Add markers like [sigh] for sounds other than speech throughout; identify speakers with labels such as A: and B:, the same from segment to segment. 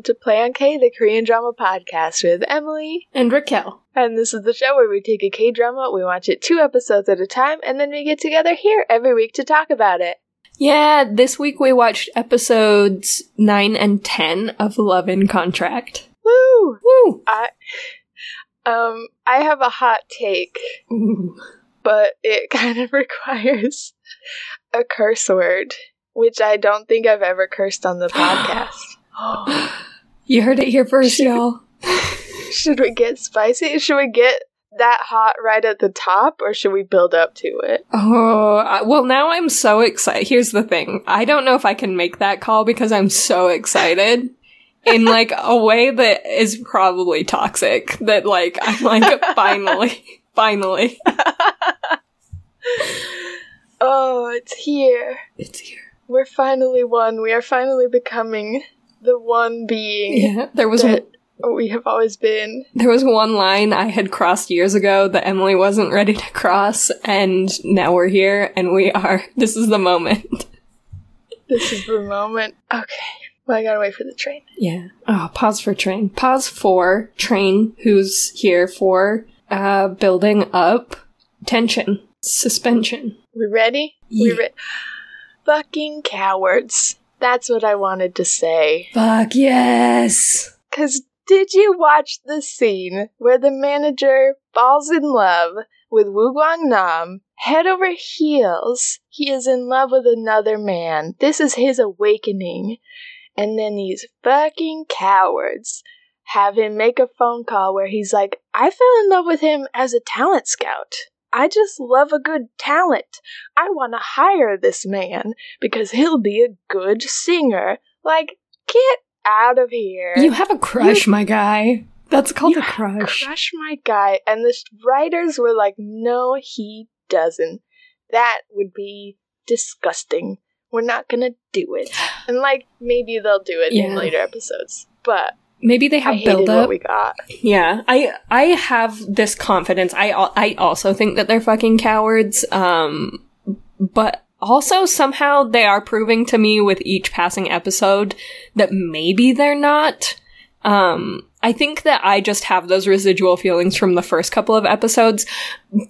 A: and welcome to Play on K, the Korean drama podcast with Emily.
B: And Raquel.
A: And this is the show where we take a K drama, we watch it two episodes at a time, and then we get together here every week to talk about it.
B: Yeah, this week we watched episodes 9 and 10 of Love in Contract.
A: Woo!
B: Woo!
A: I um I have a hot take,
B: Ooh.
A: but it [laughs] kind of requires a curse word, which I don't think I've ever cursed on the [gasps] podcast. [gasps] [gasps]
B: You heard it here first, [laughs] y'all.
A: should we get spicy? Should we get that hot right at the top, or should we build up to it?
B: Oh, I- well, now I'm so excited. Here's the thing I don't know if I can make that call because I'm so excited. In [laughs] like a way that is probably toxic. That like I'm like [laughs] finally, finally,
A: Oh, it's here.
B: it's here.
A: We're finally one. We are finally becoming the one being
B: Yeah, there was
A: that we have always been.
B: There was one line I had crossed years ago that Emily wasn't ready to cross, and now we're here, and we are. [laughs] This is the moment.
A: This is the moment. Okay. Well, I gotta wait for the train.
B: Yeah. Oh, pause for train. Pause for train, who's here for uh, building up tension, suspension.
A: We ready? We
B: Yeah.
A: re- Fucking cowards. That's what I wanted to say.
B: Fuck yes!
A: Cause did you watch the scene where the manager falls in love with Wu Guang Nam, head over heels? He is in love with another man. This is his awakening. And then these fucking cowards have him make a phone call where he's like, I fell in love with him as a talent scout. I just love a good talent. I want to hire this man because he'll be a good singer. Like, get out of here.
B: You have a crush, my guy. That's called
A: You
B: a crush.
A: Crush my guy. And the writers were like, no, he doesn't. That would be disgusting. We're not gonna do it. And like, maybe they'll do it in later episodes. But
B: Maybe they have build
A: what
B: up.
A: we got.
B: Yeah, I I have this confidence. I I also think that they're fucking cowards. Um, but also somehow they are proving to me with each passing episode that maybe they're not. Um, I think that I just have those residual feelings from the first couple of episodes.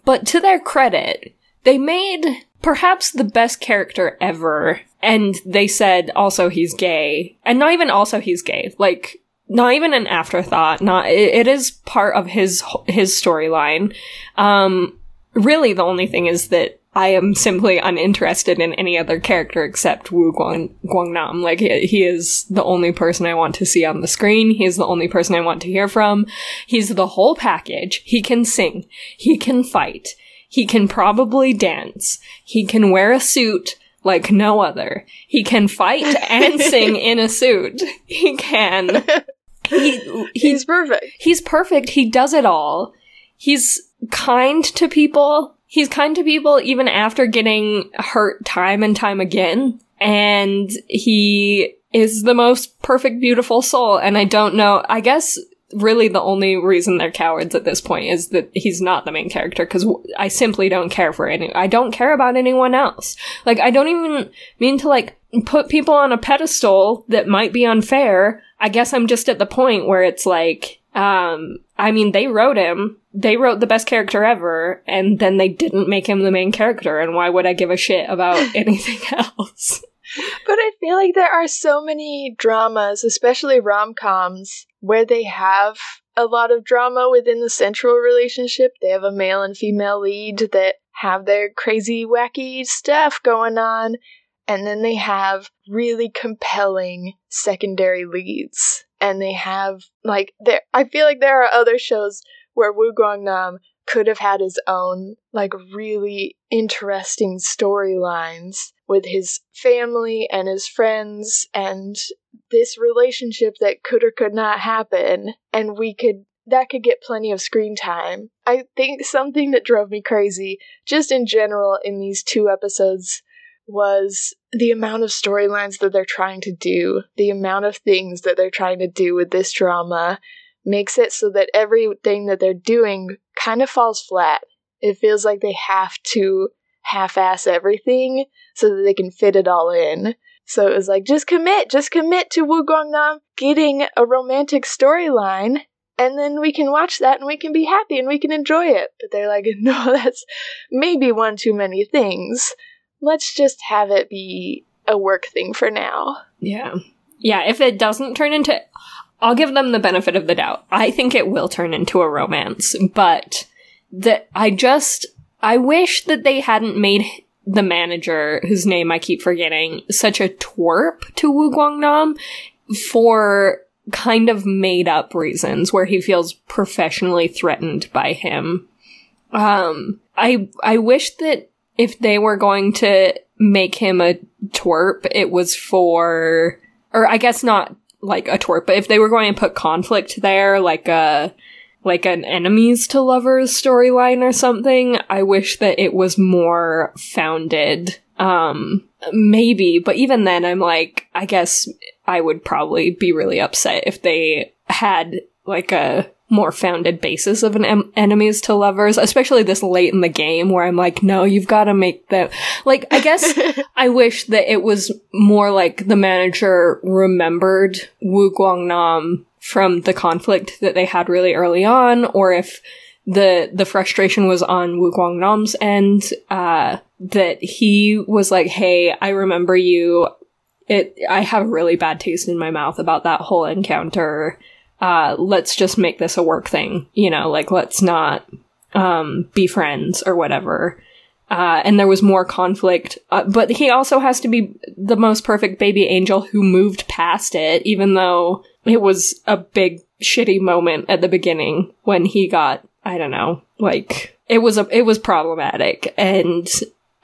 B: But to their credit, they made perhaps the best character ever. And they said also he's gay. And not even also he's gay. Like, not even an afterthought. Not, it, it is part of his, his storyline. Um, really the only thing is that I am simply uninterested in any other character except Wu Guang, Guangnam. Like, he, he is the only person I want to see on the screen. He is the only person I want to hear from. He's the whole package. He can sing. He can fight. He can probably dance. He can wear a suit like no other. He can fight and [laughs] sing in a suit. He can. He, [laughs]
A: He's
B: he's
A: perfect.
B: he's perfect. He does it all. He's kind to people. He's kind to people even after getting hurt time and time again. And he is the most perfect, beautiful soul. And I don't know, I guess really the only reason they're cowards at this point is that he's not the main character because I simply don't care for any, I don't care about anyone else. Like, I don't even mean to like put people on a pedestal that might be unfair. I guess I'm just at the point where it's like, um, I mean, they wrote him. They wrote the best character ever, and then they didn't make him the main character, and why would I give a shit about [laughs] anything else?
A: But I feel like there are so many dramas, especially rom coms, where they have a lot of drama within the central relationship. They have a male and female lead that have their crazy, wacky stuff going on, and then they have really compelling secondary leads. And they have, like, there. I feel like there are other shows where Wu Guangnam could have had his own, like, really interesting storylines with his family and his friends and this relationship that could or could not happen and we could that could get plenty of screen time. I think something that drove me crazy just in general in these two episodes was the amount of storylines that they're trying to do, the amount of things that they're trying to do with this drama makes it so that everything that they're doing kind of falls flat. It feels like they have to half ass everything so that they can fit it all in. So it was like, just commit, just commit to Wu Guangnam getting a romantic storyline, and then we can watch that and we can be happy and we can enjoy it. But they're like, [laughs] no, that's maybe one too many things. Let's just have it be a work thing for now.
B: Yeah. Yeah, if it doesn't turn into I'll give them the benefit of the doubt. I think it will turn into a romance, but that I just I wish that they hadn't made the manager, whose name I keep forgetting, such a twerp to Wu Guangnam for kind of made up reasons where he feels professionally threatened by him. Um, I I wish that if they were going to make him a twerp, it was for, or I guess not like a twerp, but if they were going to put conflict there, like a like an enemies to lovers storyline or something, I wish that it was more founded. Um, maybe, but even then, I'm like, I guess I would probably be really upset if they had like a more founded basis of an em- enemies to lovers, especially this late in the game where I'm like, no, you've got to make them like, I guess [laughs] I wish that it was more like the manager remembered Wu Guangnam from the conflict that they had really early on, or if the the frustration was on Wu Guangnam's end, uh, that he was like, "Hey, I remember you. It. I have a really bad taste in my mouth about that whole encounter. Uh, let's just make this a work thing. You know, like let's not um, be friends or whatever." Uh, and there was more conflict, uh, but he also has to be the most perfect baby angel who moved past it, even though it was a big shitty moment at the beginning when he got I don't know, like it was a it was problematic and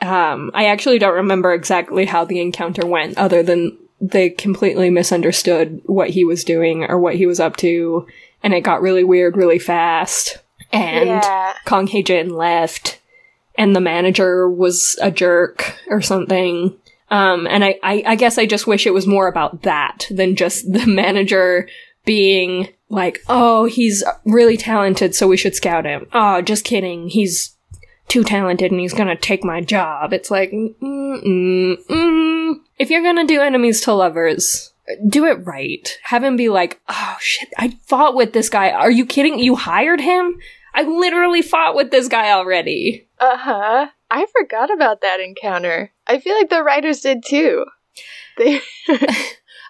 B: um I actually don't remember exactly how the encounter went other than they completely misunderstood what he was doing or what he was up to and it got really weird really fast and
A: Yeah.
B: Kong Hee Jin left and the manager was a jerk or something. Um, and I, I, I guess I just wish it was more about that than just the [laughs] manager being like, oh, he's really talented, so we should scout him. Oh, just kidding. He's too talented and he's gonna take my job. It's like, mm, mm, mm. If you're gonna do enemies to lovers, do it right. Have him be like, oh shit, I fought with this guy. Are you kidding? You hired him? I literally fought with this guy already.
A: Uh huh. I forgot about that encounter. I feel like the writers did too. [laughs] They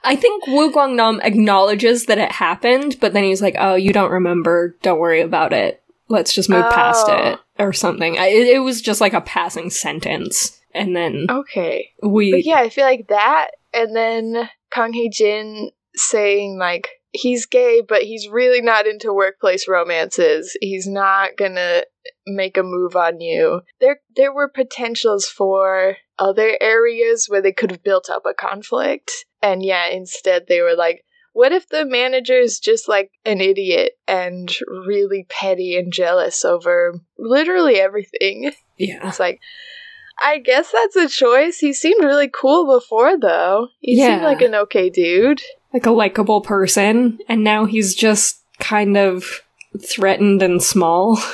B: I think Wu Guangnam acknowledges that it happened, but then he's like, "Oh, you don't remember. Don't worry about it. Let's just move past
A: Oh.
B: it or something." I, it, it was just like a passing sentence, and then
A: okay.
B: we
A: But yeah, I feel like that, and then Kang Hee Jin saying like he's gay, but he's really not into workplace romances. He's not gonna make a move on you. There, there were potentials for other areas where they could have built up a conflict, and yeah, instead they were like. What if the manager is just like an idiot and really petty and jealous over literally everything?
B: yeah
A: It's like, I guess that's a choice. He seemed really cool before, though. He seemed like an okay dude.
B: like a likable person, and now he's just kind of threatened and small. [laughs]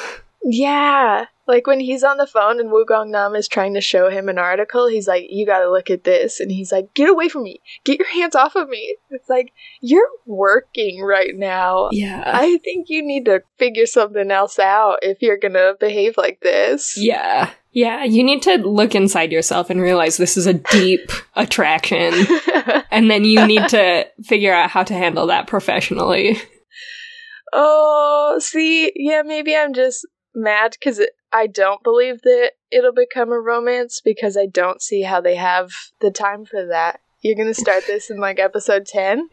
A: Yeah. Like when he's on the phone and Wu Gong Nam is trying to show him an article, he's like, You gotta look at this. And he's like, Get away from me. Get your hands off of me. It's like, You're working right now.
B: yeah,
A: I think you need to figure something else out if you're gonna behave like this.
B: yeah, yeah. You need to look inside yourself and realize this is a deep [laughs] attraction. [laughs] and then you need to figure out how to handle that professionally.
A: Oh, see, yeah, maybe I'm just mad because I don't believe that it'll become a romance because I don't see how they have the time for that. You're gonna start this in like episode 10?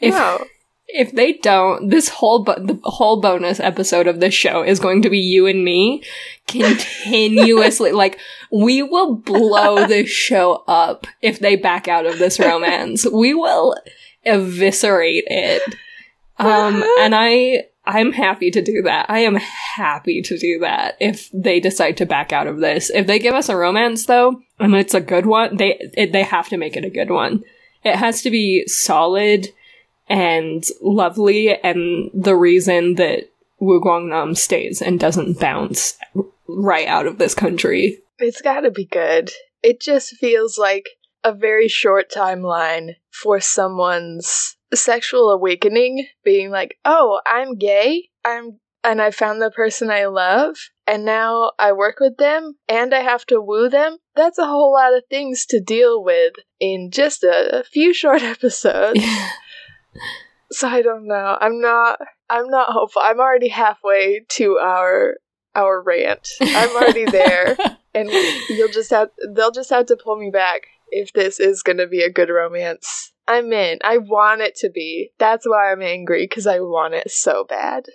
B: If
A: no.
B: if they don't, this whole bo- the whole bonus episode of this show is going to be you and me continuously [laughs] like we will blow this show up if they back out of this romance. We will eviscerate it. Um and I I'm happy to do that. I am happy to do that if they decide to back out of this. If they give us a romance though, and it's a good one, they it, they have to make it a good one. It has to be solid and lovely and the reason that Wu Guangnam stays and doesn't bounce right out of this country.
A: It's gotta be good. It just feels like a very short timeline for someone's sexual awakening being like, "Oh, I'm gay. I'm and I found the person I love, and now I work with them and I have to woo them." That's a whole lot of things to deal with in just a, a few [laughs] short episodes. so I don't know. I'm not I'm not hopeful. I'm already halfway to our our rant. I'm already there, [laughs] and you'll just have they'll just have to pull me back if this is going to be a good romance. I'm in. I want it to be. That's why I'm angry because I want it so bad.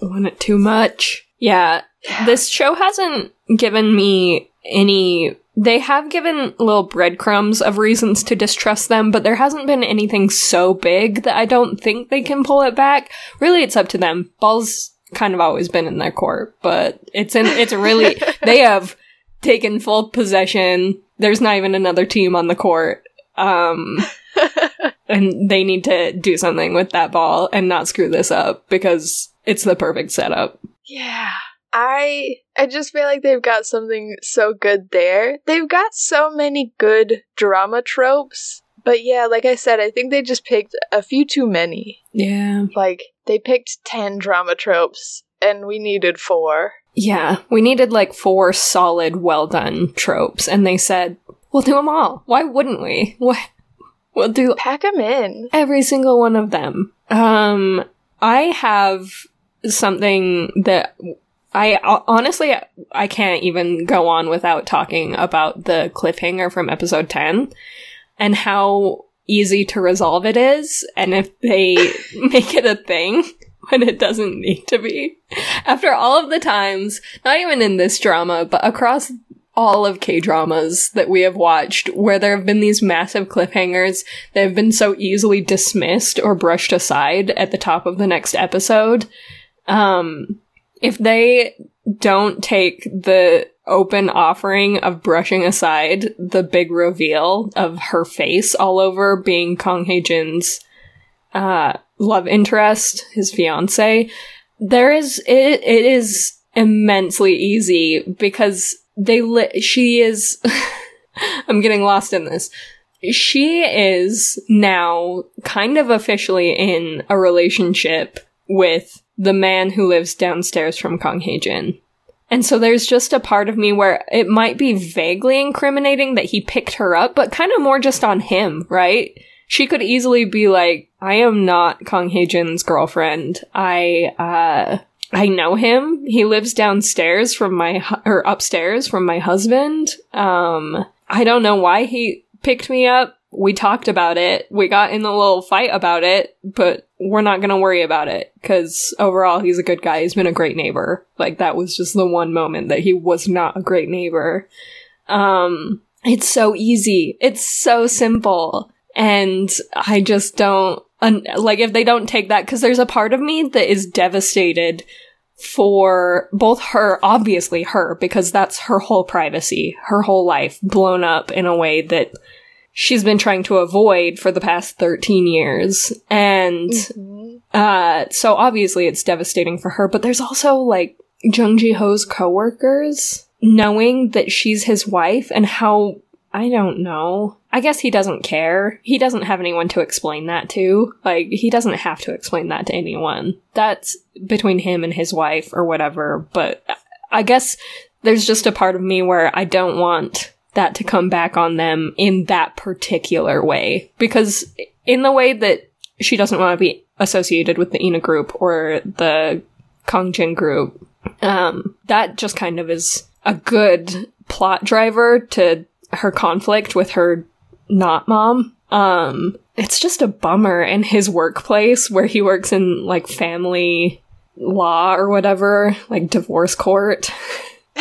B: I want it too much. Yeah, this show hasn't given me any. They have given little breadcrumbs of reasons to distrust them, but there hasn't been anything so big that I don't think they can pull it back. Really, it's up to them. Ball's kind of always been in their court, but it's in. It's really [laughs] they have taken full possession. There's not even another team on the court. Um, [laughs] and they need to do something with that ball and not screw this up because it's the perfect setup.
A: Yeah. I I just feel like they've got something so good there. They've got so many good drama tropes. But yeah, like I said, I think they just picked a few too many.
B: Yeah.
A: Like they picked 10 drama tropes and we needed 4.
B: Yeah, we needed like four solid, well done tropes, and they said, we'll do them all. Why wouldn't we? What? We'll do
A: Pack them in.
B: every single one of them. Um, I have something that I honestly I can't even go on without talking about the cliffhanger from episode 10 and how easy to resolve it is and if they [laughs] make it a thing when it doesn't need to be. After all of the times, not even in this drama, but across all of K dramas that we have watched where there have been these massive cliffhangers that have been so easily dismissed or brushed aside at the top of the next episode. Um, if they don't take the open offering of brushing aside the big reveal of her face all over being Kong Hye Jin's uh, love interest, his fiance, there is it, it is immensely easy because they li- she is [laughs] I'm getting lost in this. She is now kind of officially in a relationship with the man who lives downstairs from Kong Hye Jin. And so there's just a part of me where it might be vaguely incriminating that he picked her up, but kind of more just on him, right? She could easily be like, I am not Kong Hye Jin's girlfriend. I, uh, I know him. He lives downstairs from my, hu- or upstairs from my husband. Um, I don't know why he picked me up. We talked about it. We got in a little fight about it, but we're not gonna worry about it because overall he's a good guy. He's been a great neighbor. Like that was just the one moment that he was not a great neighbor. Um, it's so easy. It's so simple. And I just don't, un- like, if they don't take that, because there's a part of me that is devastated for both her, obviously her, because that's her whole privacy, her whole life blown up in a way that she's been trying to avoid for the past 13 years. And, uh, so obviously it's devastating for her, but there's also like Jung Ji Ho's coworkers knowing that she's his wife and how I don't know. I guess he doesn't care. He doesn't have anyone to explain that to. Like, he doesn't have to explain that to anyone. That's between him and his wife or whatever, but I guess there's just a part of me where I don't want that to come back on them in that particular way. Because in the way that she doesn't want to be associated with the Ina group or the Kong Kongjin group, um, that just kind of is a good plot driver to her conflict with her not mom. Um, it's just a bummer in his workplace where he works in like family law or whatever, like divorce court. [laughs]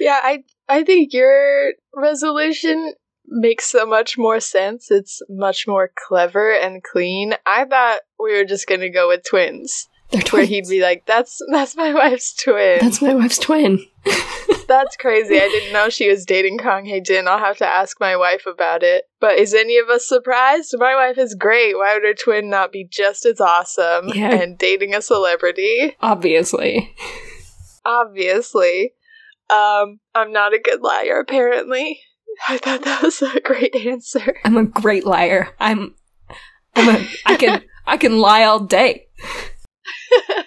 A: yeah, I I think your resolution makes so much more sense. It's much more clever and clean. I thought we were just gonna go with twins.
B: They're
A: Where he'd be like, That's that's my wife's twin.
B: That's my wife's twin. [laughs]
A: That's crazy. I didn't know she was dating Kong Hye Jin. I'll have to ask my wife about it. But is any of us surprised? My wife is great. Why would her twin not be just as awesome
B: Yeah.
A: and dating a celebrity?
B: Obviously.
A: Obviously. Um, I'm not a good liar, apparently. I thought that was a great answer.
B: I'm a great liar. I'm I'm a I can I can lie all day.
A: Well,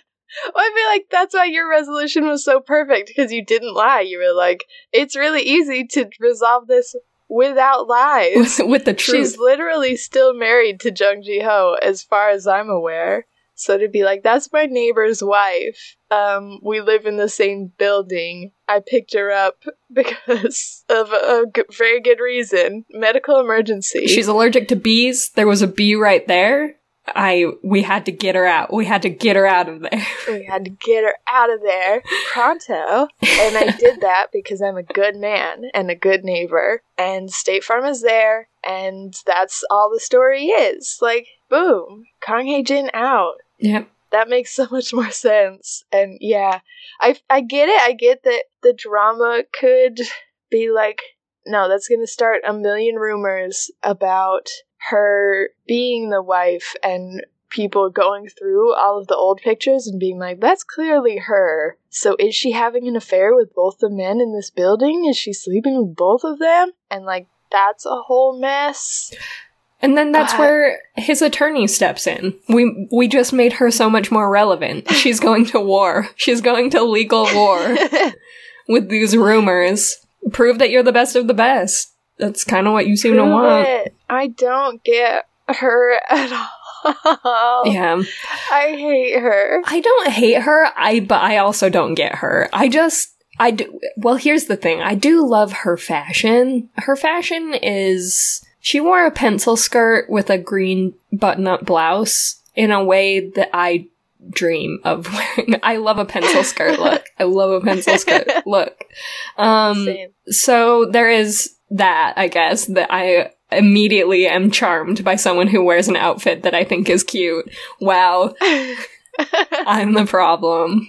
A: I feel like that's why your resolution was so perfect because you didn't lie. You were like, it's really easy to resolve this without lies. [laughs]
B: With, the truth.
A: She's literally still married to Jung Ji Ho, as far as I'm aware. So to be like, that's my neighbor's wife. Um, we live in the same building. I picked her up [laughs] because of a g- very good reason. Medical emergency.
B: She's allergic to bees. There was a bee right there. I we had to get her out. We had to get her out of there.
A: we had to get her out of there pronto. And I did that because I'm a good man and a good neighbor. And State Farm is there. And that's all the story is. Like, boom. Kang Hae Jin out.
B: Yep.
A: That makes so much more sense. And yeah, I, I get it. I get that the drama could be like, no, that's going to start a million rumors about her being the wife and people going through all of the old pictures and being like, that's clearly her. So is she having an affair with both the men in this building? Is she sleeping with both of them? And like, that's a whole mess.
B: And then that's
A: But-
B: where his attorney steps in. We we just made her so much more relevant. [laughs] She's going to war. She's going to legal war [laughs] with these rumors. Prove that you're the best of the best. That's kind of what you seem to want.
A: it. I don't get her [laughs] at all.
B: Yeah.
A: I hate her.
B: I don't hate her. I but I also don't get her. I just I do. Well, here's the thing. I do love her fashion. Her fashion is she wore a pencil skirt with a green button-up blouse in a way that I dream of [laughs] wearing. I love a pencil skirt look. I love a pencil skirt [laughs] look. Um
A: Same.
B: so there is that, I guess, that I immediately am charmed by someone who wears an outfit that I think is cute. Wow, [laughs] I'm the problem.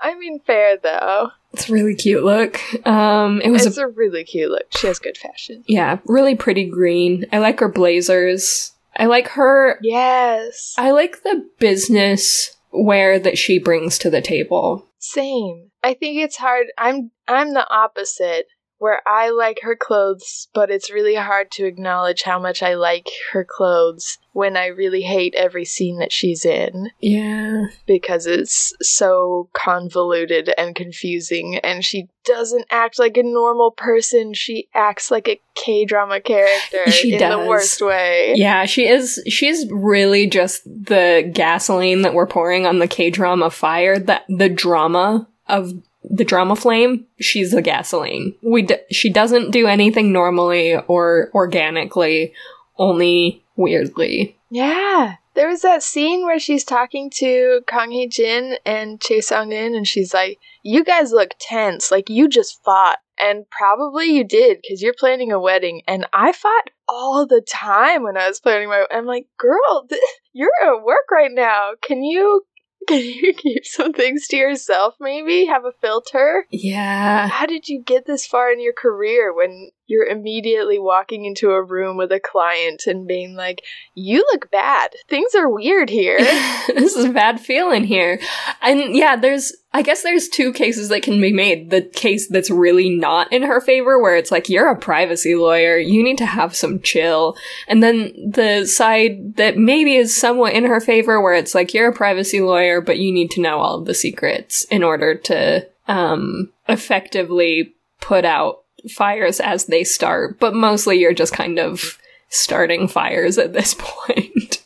A: I mean, fair though.
B: It's a really cute look. Um, it was
A: It's
B: a,
A: a really cute look. She has good fashion.
B: yeah, really pretty green. I like her blazers. I like her.
A: Yes.
B: I like the business wear that she brings to the table.
A: Same. I think it's hard. I'm I'm the opposite where I like her clothes, but it's really hard to acknowledge how much I like her clothes when I really hate every scene that she's in
B: Yeah,
A: because it's so convoluted and confusing and she doesn't act like a normal person. She acts like a K-drama character [laughs]
B: She
A: in
B: does.
A: the worst way.
B: yeah. She is. She's really just the gasoline that we're pouring on the K drama fire. That the drama of the drama flame. She's the gasoline. We d- she doesn't do anything normally or organically, only weirdly.
A: Yeah. There was that scene where she's talking to Kang Hee Jin and Chae Sung In, and she's like, You guys look tense, like you just fought. And probably you did, because you're planning a wedding. And I fought all the time when I was planning my I'm like, girl, th- [laughs] you're at work right now. Can you [laughs] can you keep some things to yourself, maybe? Have a filter?
B: Yeah.
A: How did you get this far in your career when you're immediately walking into a room with a client and being like, you look bad. Things are weird here. [laughs]
B: this is a bad feeling here. And yeah, there's, I guess there's two cases that can be made. The case that's really not in her favor, where it's like, you're a privacy lawyer, you need to have some chill. And then the side that maybe is somewhat in her favor, where it's like, you're a privacy lawyer, but you need to know all of the secrets in order to, um, effectively put out fires as they start. But mostly you're just kind of starting fires at this [laughs] point.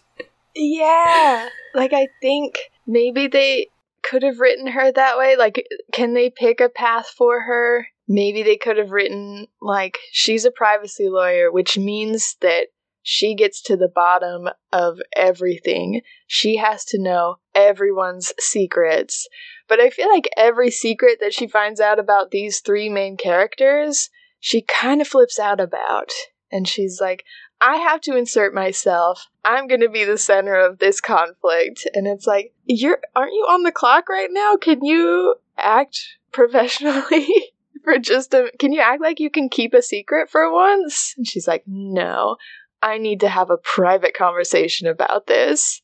A: yeah. Like, I think maybe they could have written her that way. Like, can they pick a path for her? Maybe they could have written, like, she's a privacy lawyer, which means that she gets to the bottom of everything. She has to know everyone's secrets. But I feel like every secret that she finds out about these three main characters, she kind of flips out about. And she's like, I have to insert myself. I'm going to be the center of this conflict. And it's like, you're aren't you on the clock right now? Can you act professionally [laughs] for just a can you act like you can keep a secret for once? And she's like, "No. I need to have a private conversation about this."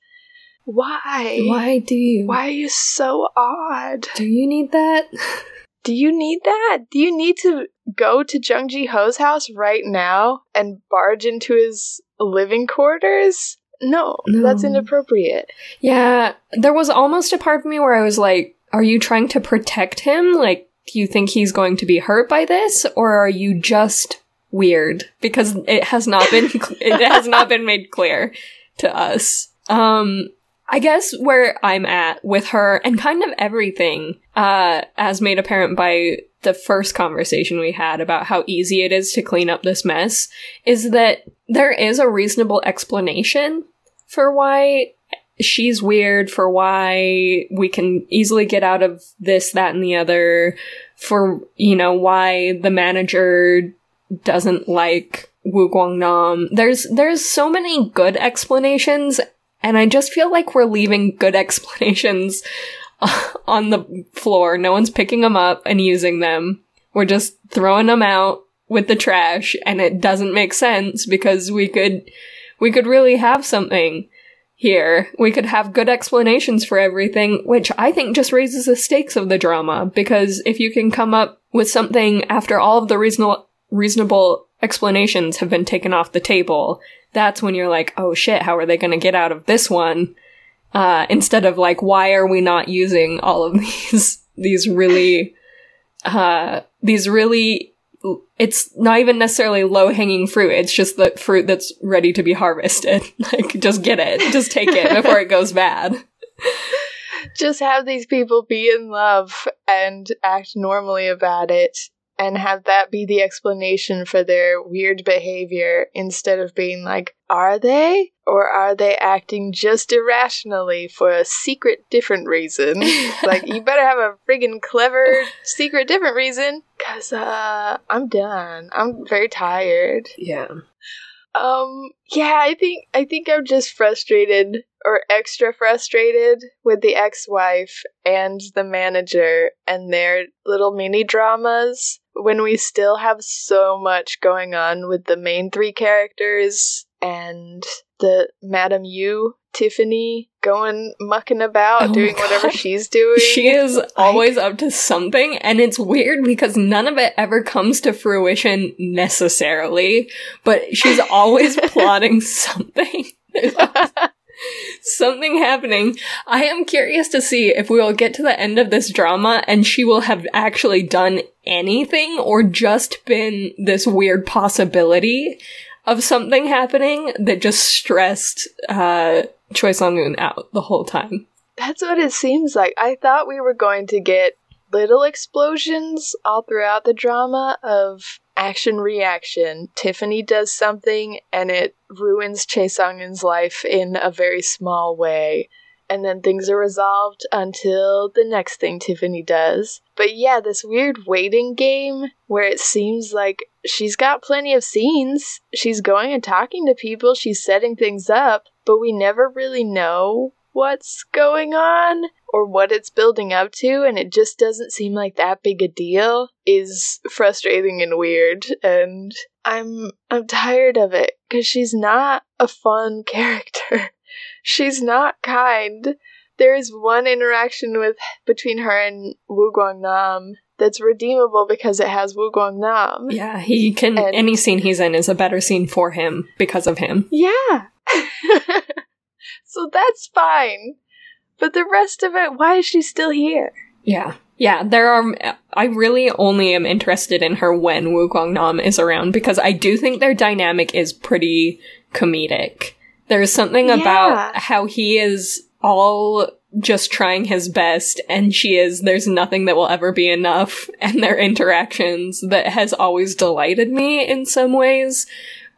A: Why?
B: Why do you?
A: Why are you so odd?
B: Do you need that? [laughs]
A: Do you need that? Do you need to go to Jung Ji Ho's house right now and barge into his living quarters? No, no, that's inappropriate.
B: Yeah, there was almost a part of me where I was like, are you trying to protect him? Like, do you think he's going to be hurt by this? Or are you just weird? Because it has not been, [laughs] it has not been made clear to us. Um, I guess where I'm at with her and kind of everything, uh, as made apparent by the first conversation we had about how easy it is to clean up this mess, is that there is a reasonable explanation for why she's weird, for why we can easily get out of this, that, and the other, for, you know, why the manager doesn't like Wu Guangnam. There's, there's so many good explanations and I just feel like we're leaving good [laughs] explanations [laughs] on the floor. No one's picking them up and using them. We're just throwing them out with the trash and it doesn't make sense because we could, we could really have something here. We could have good explanations for everything, which I think just raises the stakes of the drama because if you can come up with something after all of the reasonable, reasonable explanations have been taken off the table, that's when you're like, oh shit, how are they going to get out of this one? Uh, instead of like, why are we not using all of [laughs] these, these really, uh, these really, it's not even necessarily low hanging fruit. It's just the fruit that's ready to be harvested. [laughs] like, just get it. Just take it before it goes bad. [laughs]
A: Just have these people be in love and act normally about it and have that be the explanation for their weird behavior instead of being like, are they? Or are they acting just irrationally for a secret different reason? [laughs] like, you better have a friggin' clever secret different reason, cause, uh, I'm done. I'm very tired.
B: Yeah.
A: Um, yeah, I think, I think I'm just frustrated or extra frustrated with the ex-wife and the manager and their little mini dramas when we still have so much going on with the main three characters and the Madam Yu, Tiffany, going mucking about, oh doing whatever she's doing.
B: She is always up to something, and it's weird because none of it ever comes to fruition necessarily, but she's [laughs] always plotting something [laughs] something happening. I am curious to see if we will get to the end of this drama and she will have actually done anything or just been this weird possibility of something happening that just stressed uh, Choi Sung Eun out the whole time.
A: That's what it seems like. I thought we were going to get little explosions all throughout the drama of action reaction. Tiffany does something and it ruins Chae Sung-eun's life in a very small way. And then things are resolved until the next thing Tiffany does. But yeah, this weird waiting game where it seems like she's got plenty of scenes. She's going and talking to people, she's setting things up, but we never really know what's going on or what it's building up to and it just doesn't seem like that big a deal is frustrating and weird and I'm I'm tired of it cuz she's not a fun [laughs] character. she's not kind. There is one interaction with between her and Wu Guangnam that's redeemable because it has Wu Guang Nam.
B: Yeah, he can and, any scene he's in is a better scene for him because of him.
A: Yeah. [laughs] so that's fine. But the rest of it, why is she still here?
B: Yeah. Yeah, there are. I really only am interested in her when Wu Guangnam is around because I do think their dynamic is pretty comedic. There's something yeah. about how he is all just trying his best and she is there's nothing that will ever be enough and their interactions that has always delighted me in some ways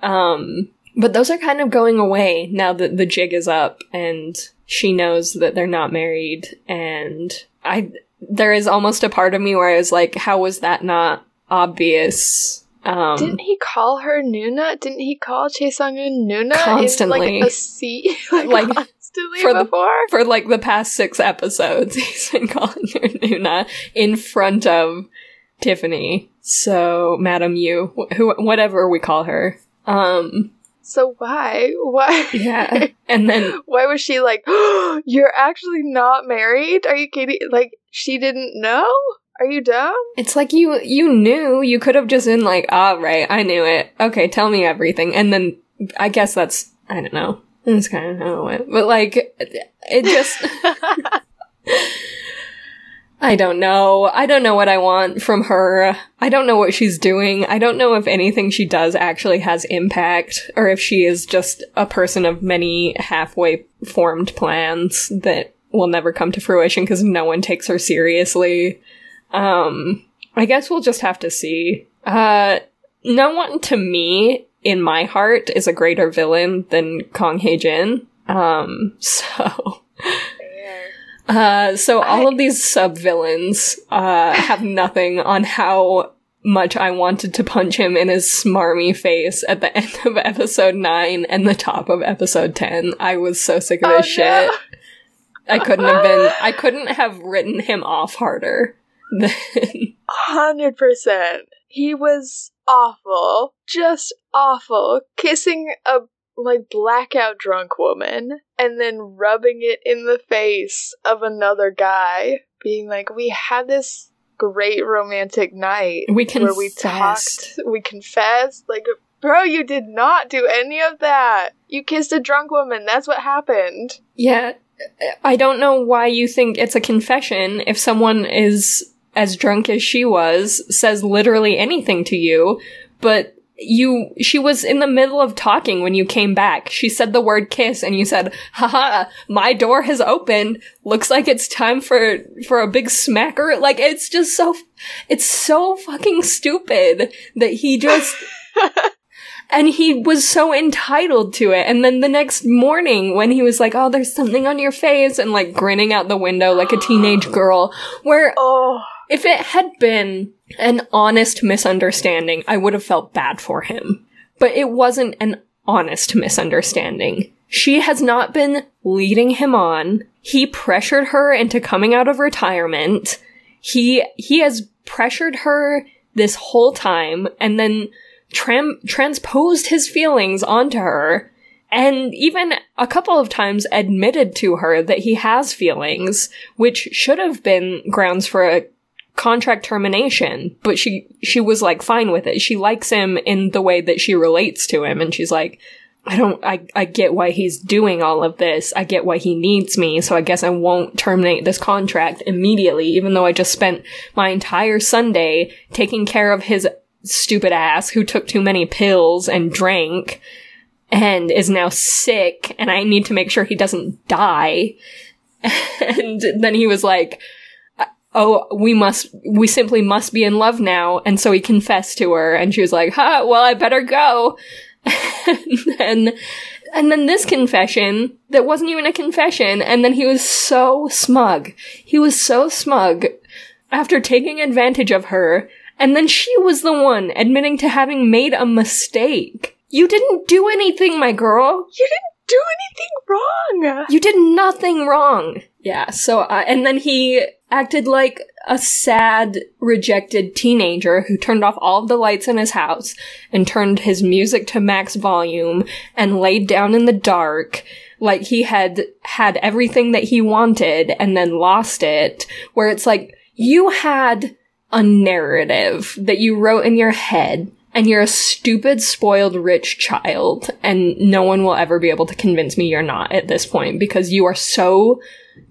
B: um but those are kind of going away now that the jig is up and she knows that they're not married. And I, there is almost a part of me where I was like, how was that not obvious?
A: Um, Didn't he call her Nuna? Didn't he call Chae Sung-eun Nuna?
B: Constantly.
A: In, like, a C? [laughs] like, like constantly for before?
B: The, for like the past six episodes, [laughs] he's been calling her Nuna in front of Tiffany. So, Madam Yu, who, whatever we call her. Um,
A: so why? Why?
B: Yeah. [laughs] And then
A: why was she like, oh, [gasps] "You're actually not married? Are you kidding?" Like she didn't know? Are you dumb?
B: It's like you you knew. You could have just been like, "Ah, oh, right, I knew it. Okay, tell me everything." And then I guess that's I don't know. That's kind of how it went. But like it just [laughs] I don't know. I don't know what I want from her. I don't know what she's doing. I don't know if anything she does actually has impact or if she is just a person of many halfway formed plans that will never come to fruition because no one takes her seriously. Um, I guess we'll just have to see. Uh, no one to me in my heart is a greater villain than Kong Hye Jin. Um, [laughs] so uh, so all of these sub villains uh, have nothing on how much I wanted to punch him in his smarmy face at the [laughs] end of episode 9 and the top of episode 10. I was so sick of oh, this no. shit. I couldn't have been, I couldn't have written him off harder than. [laughs]
A: 100%. He was awful. Just awful. Kissing a like blackout drunk woman and then rubbing it in the face of another guy, being like, "We had this great romantic night
B: we confessed.
A: where we talked, we confessed." Like, bro, you did not do any of that. You kissed a drunk woman. That's what happened.
B: Yeah, I don't know why you think it's a confession if someone is as drunk as she was, says literally anything to you, but you she was in the middle of talking when you came back. She said the word kiss and you said, "Haha, my door has opened. Looks like it's time for for a big smacker." Like it's just so it's so fucking stupid that he just [laughs] and he was so entitled to it. And then the next morning when he was like, "Oh, there's something on your face," and like grinning out the window like a teenage [gasps] girl, where
A: oh
B: if it had been an honest misunderstanding, I would have felt bad for him. But it wasn't an honest misunderstanding. She has not been leading him on. He pressured her into coming out of retirement. He, he has pressured her this whole time and then tram- transposed his feelings onto her and even a couple of times admitted to her that he has feelings, which should have been grounds for a contract termination, but she she was like fine with it. She likes him in the way that she relates to him and she's like I don't I I get why he's doing all of this. I get why he needs me, so I guess I won't terminate this contract immediately even though I just spent my entire Sunday taking care of his stupid ass who took too many pills and drank and is now sick and I need to make sure he doesn't die. [laughs] And then he was like, oh, we must, we simply must be in love now. And so he confessed to her and she was like, huh, well, I better go. [laughs] and then, and then this confession that wasn't even a confession. And then he was so smug. He was so smug after taking advantage of her. And then she was the one admitting to having made a mistake. You didn't do anything, my girl.
A: You didn't do anything wrong.
B: You did nothing wrong. Yeah, so, uh, and then he acted like a sad, rejected teenager who turned off all of the lights in his house and turned his music to max volume and laid down in the dark like he had had everything that he wanted and then lost it, where it's like, you had a narrative that you wrote in your head and you're a stupid, spoiled, rich child, and no one will ever be able to convince me you're not at this point because you are so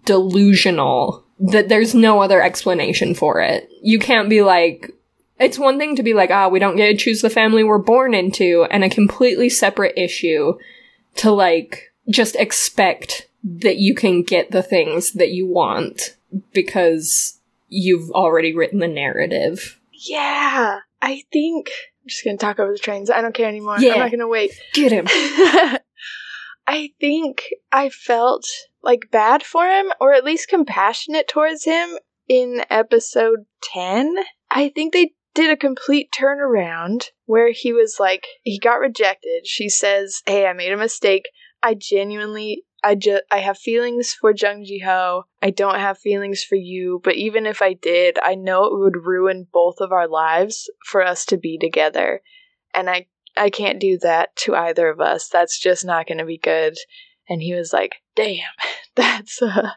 B: delusional that there's no other explanation for it. You can't be like, it's one thing to be like, ah, we don't get to choose the family we're born into, and a completely separate issue to like just expect that you can get the things that you want because you've already written the narrative.
A: Yeah, I think I'm just gonna talk over the trains. I don't care anymore. Yeah. I'm not gonna wait.
B: Get him. [laughs]
A: I think I felt like bad for him, or at least compassionate towards him in episode 10. I think they did a complete turnaround where he was like, he got rejected. She says, Hey, I made a mistake. I genuinely I just I have feelings for Jung Ji Ho. I don't have feelings for you, but even if I did, I know it would ruin both of our lives for us to be together. And I I can't do that to either of us. That's just not going to be good. And he was like, "Damn, [laughs] that's uh,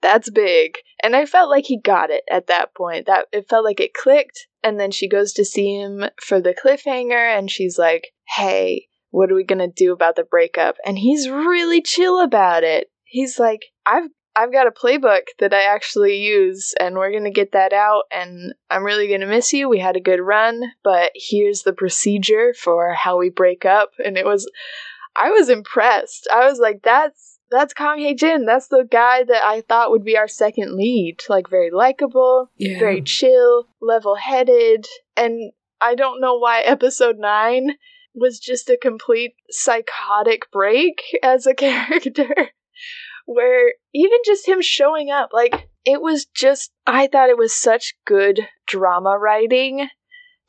A: that's big." And I felt like he got it at that point. That it felt like it clicked. And then she goes to see him for the cliffhanger, and she's like, "Hey, what are we gonna do about the breakup?" And he's really chill about it. He's like, "I've I've got a playbook that I actually use, and we're gonna get that out. And I'm really gonna miss you. We had a good run, but here's the procedure for how we break up." And it was, I was impressed. I was like, "That's that's Kang Hae Jin. That's the guy that I thought would be our second lead. Like very likable,
B: Yeah.
A: very chill, level headed, and I don't know why episode nine was just a complete psychotic break as a [laughs] character. Where even just him showing up, like, it was just, I thought it was such good drama writing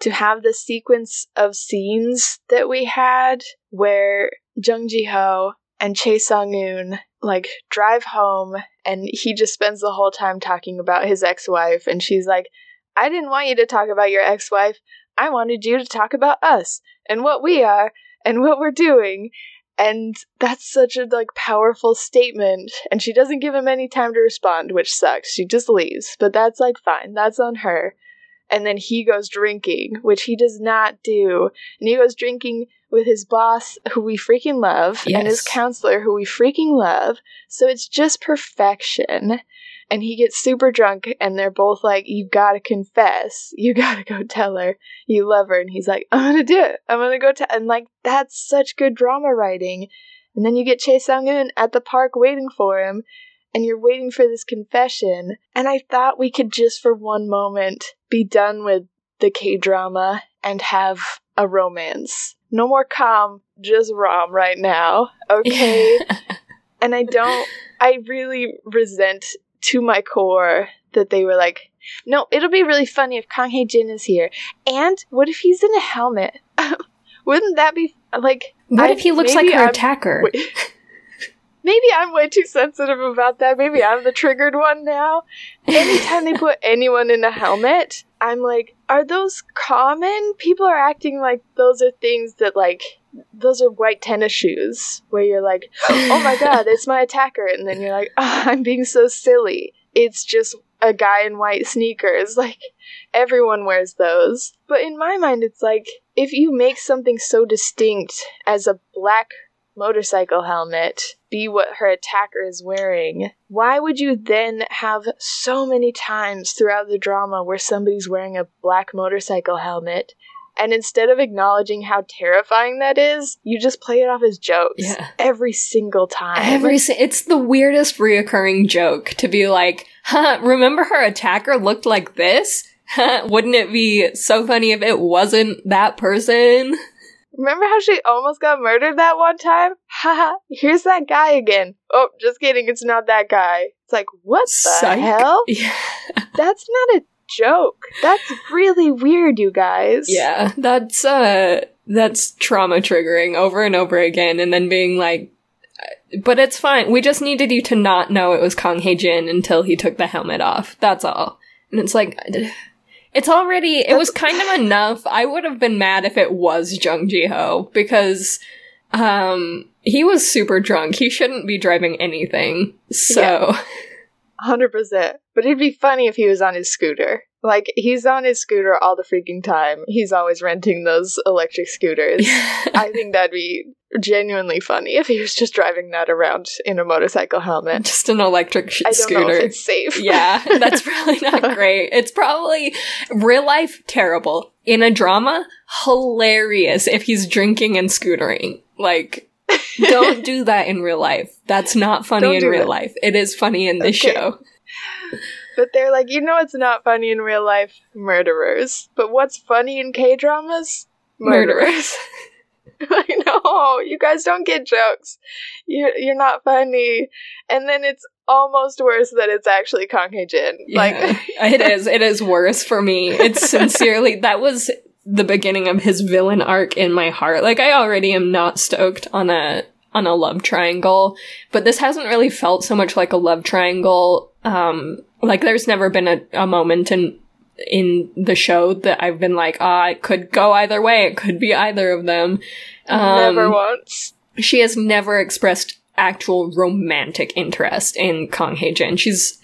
A: to have the sequence of scenes that we had where Jung Ji Ho and Chae Sung Yoon like drive home and he just spends the whole time talking about his ex-wife and she's like I didn't want you to talk about your ex-wife. I wanted you to talk about us and what we are and what we're doing. And that's such a like powerful statement and she doesn't give him any time to respond which sucks. She just leaves. But that's like fine. That's on her and then he goes drinking which he does not do. And he goes drinking with his boss who we freaking love and his counselor who we freaking love. So it's just perfection. And he gets super drunk and they're both like you gotta confess. You [laughs] gotta go tell her you love her. And he's like i'm gonna do it. I'm gonna go tell and like that's such good drama writing. And then you get Chae Sung-eun at the park waiting for him and you're waiting for this confession. And i thought we could just for one moment be done with the k-drama and have a romance no more calm just rom right now [laughs] okay and I don't, I really resent to my core that they were like, no, it'll be really funny if Kang Hae Jin is here. And what if he's in a helmet? [laughs] Wouldn't that be like?
B: What
A: I-
B: if he looks like her
A: I'm-
B: attacker? [laughs]
A: wait. Maybe I'm way too sensitive about that. Maybe I'm the triggered one now. Anytime they put anyone in a helmet, I'm like, are those common? People are acting like those are things that like those are white tennis shoes where you're like, oh my [laughs] god, it's my attacker, and then you're like, oh, I'm being so silly. It's just a guy in white sneakers. Like everyone wears those. But in my mind, it's like if you make something so distinct as a black motorcycle helmet be what her attacker is wearing, why would you then have so many times throughout the drama where somebody's wearing a black motorcycle helmet? And instead of acknowledging how terrifying that is, you just play it off as jokes
B: Yeah.
A: every single time.
B: Every si- it's the weirdest reoccurring joke to be like, huh, remember her attacker looked like this? Huh, Wouldn't it be so funny if it wasn't that person? [laughs]
A: Remember how she almost got murdered that one time? [laughs] Haha, here's that guy again. Oh, just kidding, it's not that guy. It's like, what the
B: Psych.
A: hell? [laughs]
B: Yeah.
A: That's not a joke. That's really weird, you guys.
B: Yeah, that's uh that's trauma triggering over and over again and then being like but it's fine. We just needed you to not know it was Kang Hae Jin until he took the helmet off. That's all. And it's like it's already it was kind of enough. I would have been mad if it was Jung Ji Ho because um he was super drunk. He shouldn't be driving anything. So
A: 100%. But it'd be funny if he was on his scooter. Like, he's on his scooter all the freaking time. He's always renting those electric scooters. [laughs] I think that'd be genuinely funny if he was just driving that around in a motorcycle helmet.
B: just an electric sh-
A: I don't
B: scooter.
A: know if it's safe. [laughs]
B: yeah, that's probably not [laughs] great. It's probably real life terrible. In a drama, hilarious if he's drinking and scootering. Like, [laughs] don't do that in real life. That's not funny in real
A: it.
B: life. It is funny in this
A: Okay.
B: show.
A: But they're like, you know it's not funny in real life? Murderers. But what's funny in K dramas? Murderers. [laughs] I know. You guys don't get jokes. You're, you're not funny. And then it's almost worse that it's actually Kang Jin. Like, [laughs]
B: it is. It is worse for me. It's [laughs] sincerely that was the beginning of his villain arc in my heart. Like I already am not stoked on a on a love triangle, but this hasn't really felt so much like a love triangle. Um, like there's never been a, a moment in in the show that I've been like, ah, it could go either way. It could be either of them. Um,
A: never once.
B: she has never expressed actual romantic interest in Kang Hae Jin. She's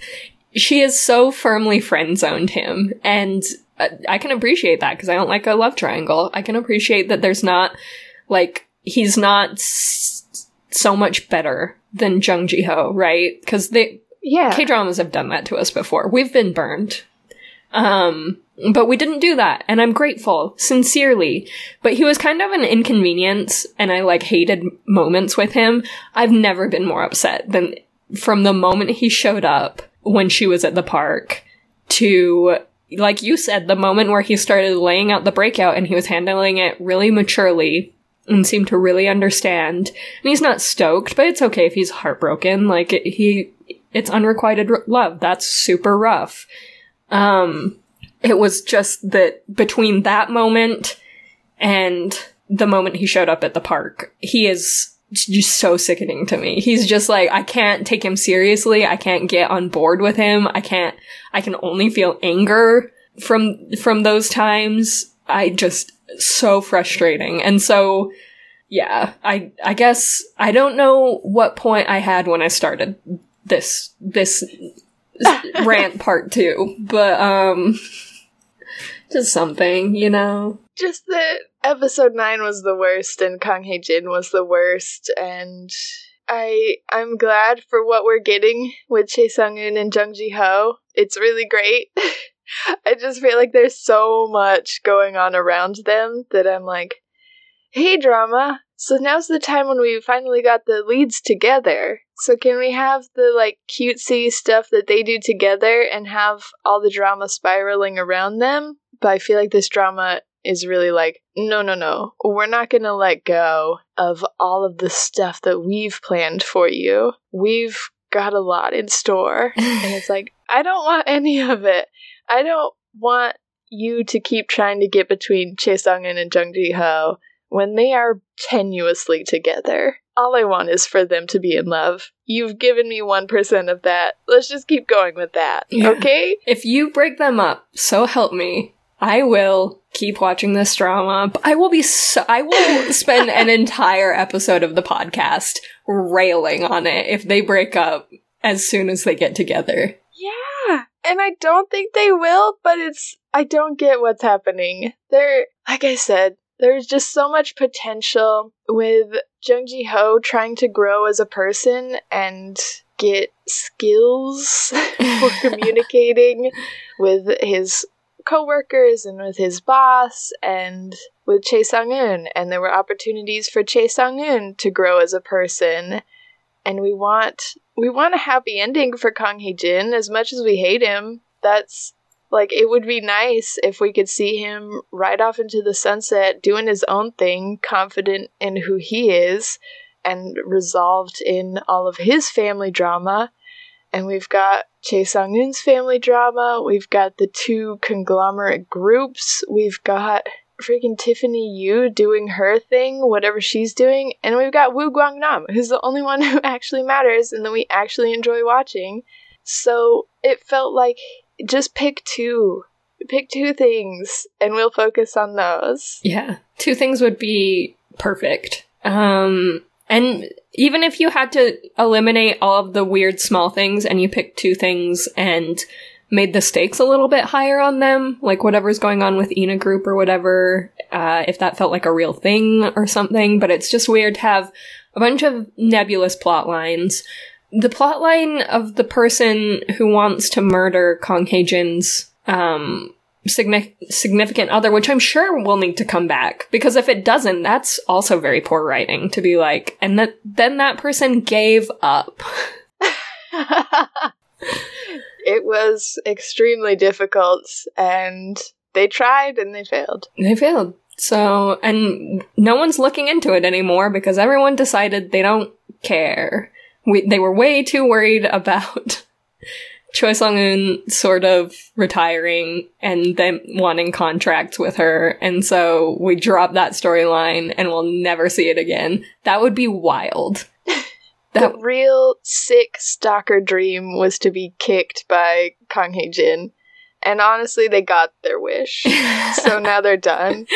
B: she has so firmly friend zoned him, and uh, I can appreciate that because I don't like a love triangle. I can appreciate that there's not like he's not s- so much better than Jung Ji Ho, right? Because they
A: Yeah.
B: K dramas have done that to us before. We've been burned. Um, but we didn't do that, and I'm grateful, sincerely. But he was kind of an inconvenience, and I like hated moments with him. I've never been more upset than from the moment he showed up when she was at the park to like you said, the moment where he started laying out the breakout and he was handling it really maturely and seemed to really understand. And he's not stoked, but it's okay if he's heartbroken. Like he, it's unrequited love. That's super rough. Um, it was just that between that moment and the moment he showed up at the park, he is just so sickening to me. He's just like, I can't take him seriously. I can't get on board with him. I can't, I can only feel anger from, from those times. I just, so frustrating. And so, yeah, I, I guess, I don't know what point I had when I started this, this [laughs] rant part two, but, um, [laughs] just something, you know?
A: Just that episode nine was the worst and Kang Hae Jin was the worst, and I I'm glad for what we're getting with Chae Sung Un and Jung Ji Ho. It's really great. [laughs] I just feel like there's so much going on around them that I'm like, hey drama. So now's the time when we finally got the leads together. So can we have the like cutesy stuff that they do together and have all the drama spiraling around them? But I feel like this drama is really like, no, no, no. We're not going to let go of all of the stuff that we've planned for you. We've got a lot in store. [laughs] And it's like, I don't want any of it. I don't want you to keep trying to get between Chae Sung-in and Jung Ji-ho when they are tenuously together. All I want is for them to be in love. You've given me 1% of that. Let's just keep going with that.
B: Yeah.
A: Okay?
B: If you break them up, so help me. I will keep watching this drama. But I will be so, I will spend an [laughs] entire episode of the podcast railing on it if they break up as soon as they get together.
A: Yeah. And I don't think they will, but it's I don't get what's happening. They're like I said, there's just so much potential with Jung Ji Ho trying to grow as a person and get skills [laughs] for [laughs] communicating with his coworkers and with his boss and with Che Sang-un and there were opportunities for Che Sang-un to grow as a person and we want we want a happy ending for Kang Hae Jin as much as we hate him. That's like it would be nice if we could see him ride off into the sunset doing his own thing, confident in who he is and resolved in all of his family drama. And we've got Chae Sung Un's family drama, we've got the two conglomerate groups, we've got freaking Tiffany Yu doing her thing, whatever she's doing, and we've got Wu Guangnam, who's the only one [laughs] who actually matters and that we actually enjoy watching. So it felt like just pick two. Pick two things and we'll focus on those.
B: Yeah. Two things would be perfect. Um, and even if you had to eliminate all of the weird small things and you picked two things and made the stakes a little bit higher on them, like whatever's going on with Ina Group or whatever, uh, if that felt like a real thing or something, but it's just weird to have a bunch of nebulous plot lines. The plot line of the person who wants to murder Kong um, signi- significant other, which I'm sure will need to come back, because if it doesn't, that's also very poor writing to be like, and that, then that person gave up. [laughs]
A: it was extremely difficult and they tried and they failed.
B: They failed. So, and no one's looking into it anymore because everyone decided they don't care. We, they were way too worried about [laughs] Choi Sung Un sort of retiring and them wanting contracts with her, and so we dropped that storyline and we'll never see it again. That would be wild. [laughs] That
A: the real sick stalker dream was to be kicked by Kang Hae Jin. And honestly, they got their wish. [laughs] so now they're done.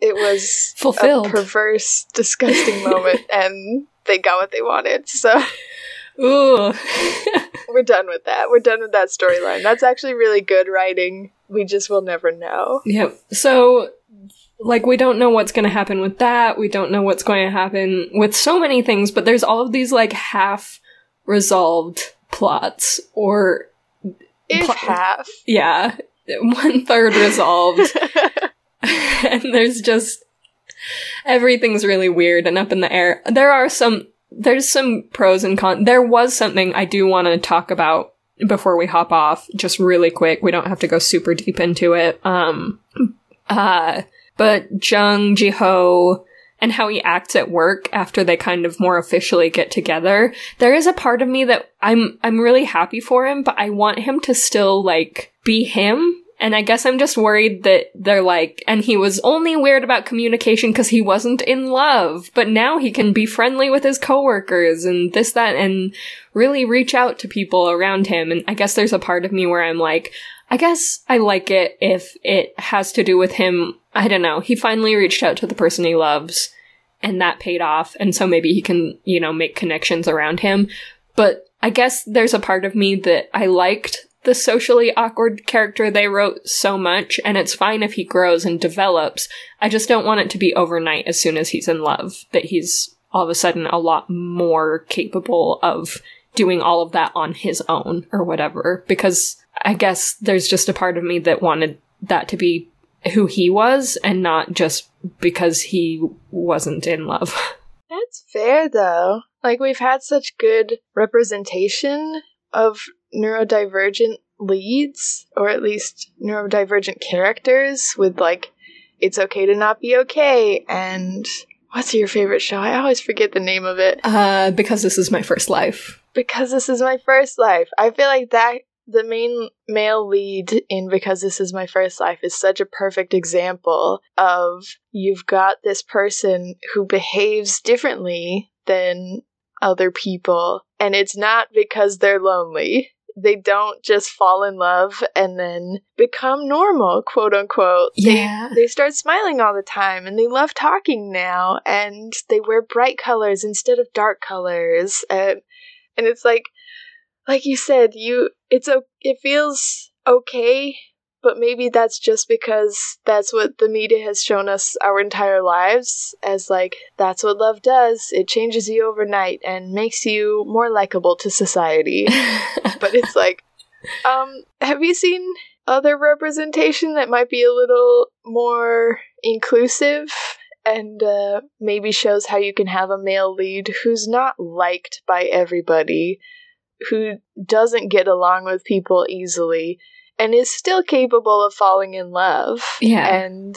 A: It was
B: Fulfilled.
A: a perverse, disgusting moment, and they got what they wanted. So [laughs]
B: Ooh. [laughs]
A: we're done with that. We're done with that storyline. That's actually really good writing. We just will never know.
B: Yep. So, like, we don't know what's going to happen with that. We don't know what's going to happen with so many things, but there's all of these, like, half resolved plots, or,
A: If
B: Pl-
A: half.
B: yeah, [laughs] one third resolved. and there's just everything's really weird and up in the air. There are some there's some pros and cons. There was something I do want to talk about before we hop off, just really quick. We don't have to go super deep into it. Um uh but Jung Ji-ho and how he acts at work after they kind of more officially get together. There is a part of me that I'm I'm really happy for him, but I want him to still like be him. And I guess I'm just worried that they're like, and he was only weird about communication because he wasn't in love, but now he can be friendly with his coworkers and this, that, and really reach out to people around him. And I guess there's a part of me where I'm like, I guess I like it if it has to do with him. I don't know. He finally reached out to the person he loves and that paid off. And so maybe he can, you know, make connections around him. But I guess there's a part of me that I liked the socially awkward character they wrote so much, and it's fine if he grows and develops. I just don't want it to be overnight as soon as he's in love, that he's all of a sudden a lot more capable of doing all of that on his own or whatever. Because I guess there's just a part of me that wanted that to be who he was and not just because he wasn't in love. [laughs]
A: That's fair though. Like we've had such good representation of neurodivergent leads, or at least neurodivergent characters with like it's okay to not be okay and what's your favorite show? I always forget the name of it.
B: Uh, because this is my first life.
A: Because this is my first life. I feel like that the main male lead in Because This Is My First Life is such a perfect example of you've got this person who behaves differently than other people, and it's not because they're lonely. They don't just fall in love and then become normal, quote unquote.
B: Yeah.
A: They start smiling all the time and they love talking now and they wear bright colors instead of dark colors and and it's like like you said, you it's o- it feels okay, but maybe that's just because that's what the media has shown us our entire lives as like that's what love does. It changes you overnight and makes you more likable to society. [laughs] but it's like um have you seen other representation that might be a little more inclusive and uh, maybe shows how you can have a male lead who's not liked by everybody who doesn't get along with people easily and is still capable of falling in love
B: Yeah.
A: and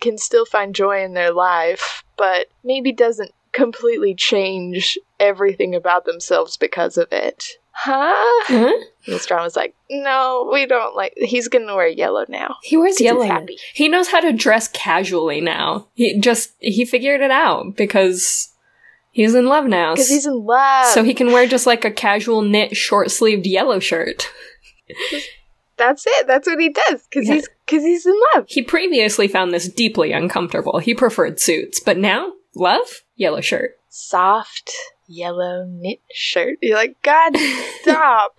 A: can still find joy in their life, but maybe doesn't completely change everything about themselves because of it. Huh?
B: Huh?
A: And Strong was like, no, we don't like. He's gonna wear yellow now.
B: He wears
A: 'Cause he's
B: yellow.
A: happy.
B: He knows how to dress casually now. He just he figured it out because he's in love now.
A: Because he's in love.
B: so he can wear just like a casual knit short sleeved yellow shirt.
A: That's it. That's what he does. Because
B: Yeah.
A: he's because he's in love.
B: He previously found this deeply uncomfortable. He preferred suits, but now love yellow shirt.
A: Soft yellow knit shirt. You're like, God, stop.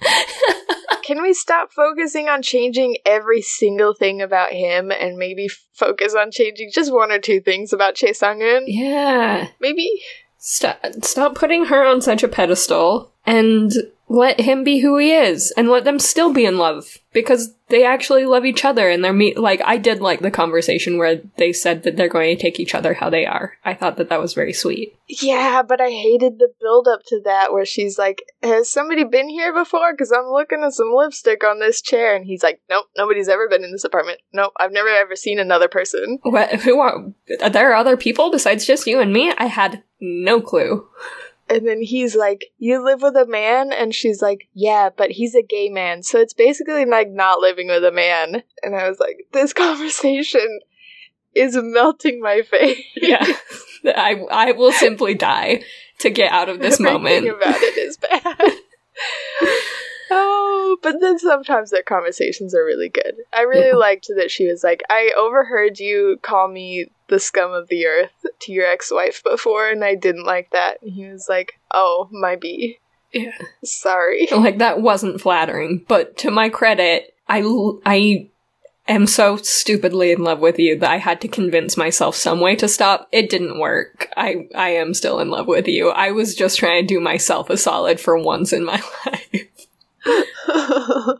A: [laughs] Can we stop focusing on changing every single thing about him and maybe focus on changing just one or two things about Chae Sung Eun?
B: Yeah.
A: Maybe.
B: Stop, stop putting her on such a pedestal and let him be who he is and let them still be in love because they actually love each other and they're me like I did like the conversation where they said that they're going to take each other how they are. I thought that that was very sweet.
A: Yeah, but I hated the build up to that where she's like, Has somebody been here before? Because I'm looking at some lipstick on this chair. And he's like, Nope, nobody's ever been in this apartment. Nope, I've never ever seen another person.
B: What who are are there other people besides just you and me? I had no clue.
A: And then he's like, You live with a man? And she's like, Yeah, but he's a gay man. So it's basically like not living with a man. And I was like, This [laughs] conversation is melting my face.
B: Yeah. [laughs] I I will simply die to get out of this [laughs]
A: Everything
B: moment.
A: about it is bad. Oh but then sometimes their conversations are really good. I really
B: Yeah.
A: liked that she was like, I overheard you call me the scum of the earth to your ex wife before, and I didn't like that. And he was like, Oh, my B.
B: Yeah.
A: Sorry. [laughs]
B: like that wasn't flattering but to my credit i l- i am so stupidly in love with you that i had to convince myself some way to stop it didn't work i i am still in love with you i was just trying to do myself a solid for once in my [laughs] life [laughs]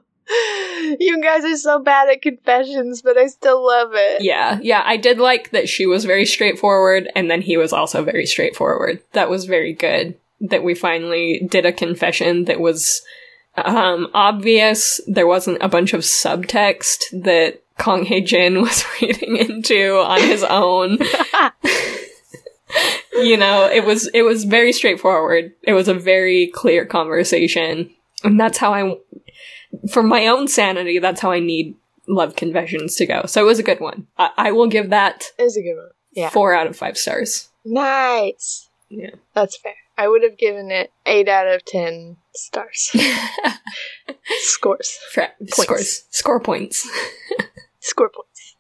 A: you guys are so bad at confessions, but I still love it.
B: yeah yeah i did like that she was very straightforward and then he was also very straightforward. That was very good that we finally did a confession that was um obvious. There wasn't a bunch of subtext that Kang Hae Jin [laughs] was reading into on his [laughs] own. You know it was it was very straightforward. It was a very clear conversation and that's how i for my own sanity that's how i need love confessions to go so it was a good one i, I will give that
A: It was a good one. Yeah.
B: four out of five stars
A: Nice.
B: Yeah.
A: That's fair. I would have given it 8 out of 10 stars. [laughs] Scores.
B: Fra- scores score points
A: Score points.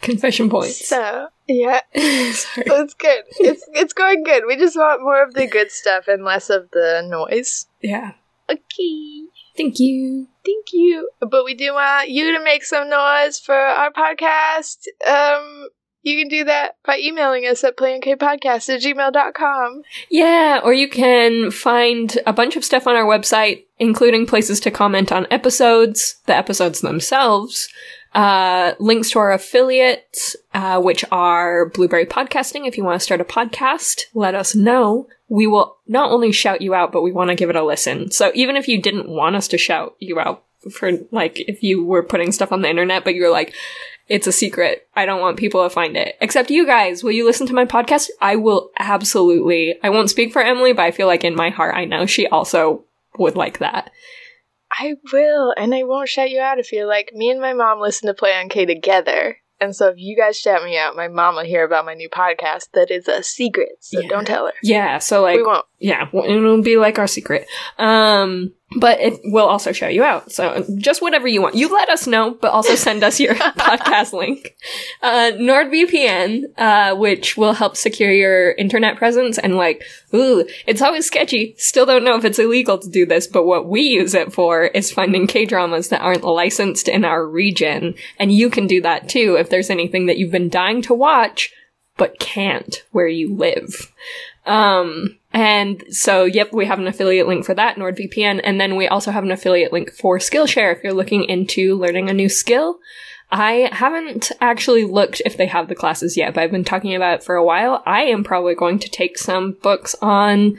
B: confession points
A: So, yeah, [laughs]
B: Sorry.
A: it's good. It's it's going good. We just want more of the good stuff and less of the noise.
B: yeah
A: Okay.
B: thank you
A: Thank you. But we do want you to make some noise for our podcast. Um, you can do that by emailing us at playonkpodcast at gmail.com.
B: Yeah, or you can find a bunch of stuff on our website, including places to comment on episodes, the episodes themselves, uh, links to our affiliates, uh, which are Blubrry Podcasting. If you want to start a podcast, let us know. We will not only shout you out, but we want to give it a listen. So even if you didn't want us to shout you out for, like, if you were putting stuff on the internet, but you're like, it's a secret. I don't want people to find it. Except you guys. Will you listen to my podcast? I will absolutely. I won't speak for Emily, but I feel like in my heart I know she also would like that.
A: I will, and I won't shout you out if you're like, me and my mom listen to Play on K together. And so if you guys shout me out, my mom will hear about my new podcast that is a secret. So
B: Yeah.
A: don't tell her.
B: Yeah, so like
A: we won't.
B: yeah, it'll be like our secret. Um, but it will also show you out. So just whatever you want. You let us know, but also send us your [laughs] podcast link. Uh, NordVPN, uh, which will help secure your internet presence and like, ooh, it's always sketchy. Still don't know if it's illegal to do this, but what we use it for is finding K-dramas that aren't licensed in our region. And you can do that too if there's anything that you've been dying to watch, but can't where you live. Um, and so, yep, we have an affiliate link for that, NordVPN, and then we also have an affiliate link for Skillshare if you're looking into learning a new skill. I haven't actually looked if they have the classes yet, but I've been talking about it for a while. I am probably going to take some books on,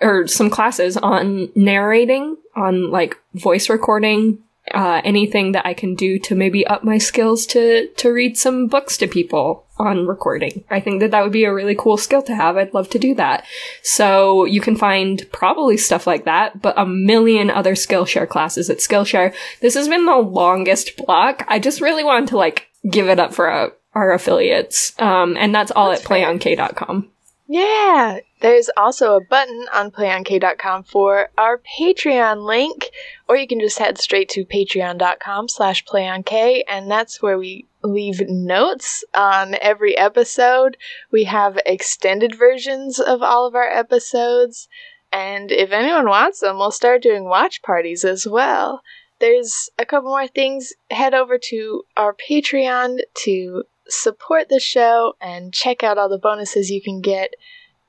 B: or some classes on narrating, on like voice recording, uh, anything that I can do to maybe up my skills to to read some books to people on recording. I think that that would be a really cool skill to have. I'd love to do that. So you can find probably stuff like that, but a million other Skillshare classes at Skillshare. This has been the longest block. I just really wanted to like give it up for uh, our affiliates. Um, and that's all
A: That's
B: at playonk.com.
A: Yeah, there's also a button on playonk.com for our Patreon link, or you can just head straight to patreon.com slash playonk, and that's where we leave notes on every episode. We have extended versions of all of our episodes, and if anyone wants them, we'll start doing watch parties as well. There's a couple more things. Head over to our Patreon to support the show and check out all the bonuses you can get.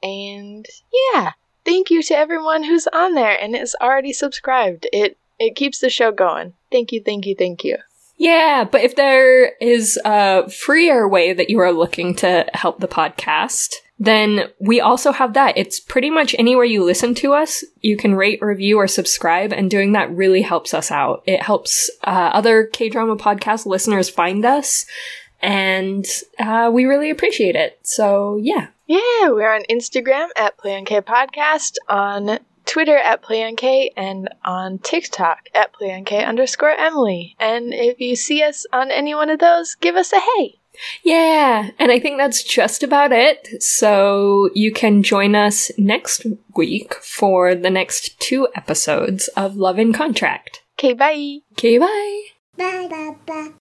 A: And yeah, thank you to everyone who's on there and is already subscribed. It it keeps the show going. Thank you, thank you, thank you.
B: Yeah, but if there is a freer way that you are looking to help the podcast, then we also have that. It's pretty much anywhere you listen to us, you can rate, review, or subscribe, and doing that really helps us out. It helps uh, other K drama podcast listeners find us, and uh, we really appreciate it. So, yeah.
A: Yeah, we're on Instagram at PlayOnK Podcast, on Twitter at PlayOnK, and on TikTok at PlayOnK underscore Emily. And if you see us on any one of those, give us a hey.
B: Yeah, and I think that's just about it. So you can join us next week for the next two episodes of Love in Contract.
A: Okay, bye.
B: Okay, bye.
C: Bye bye bye.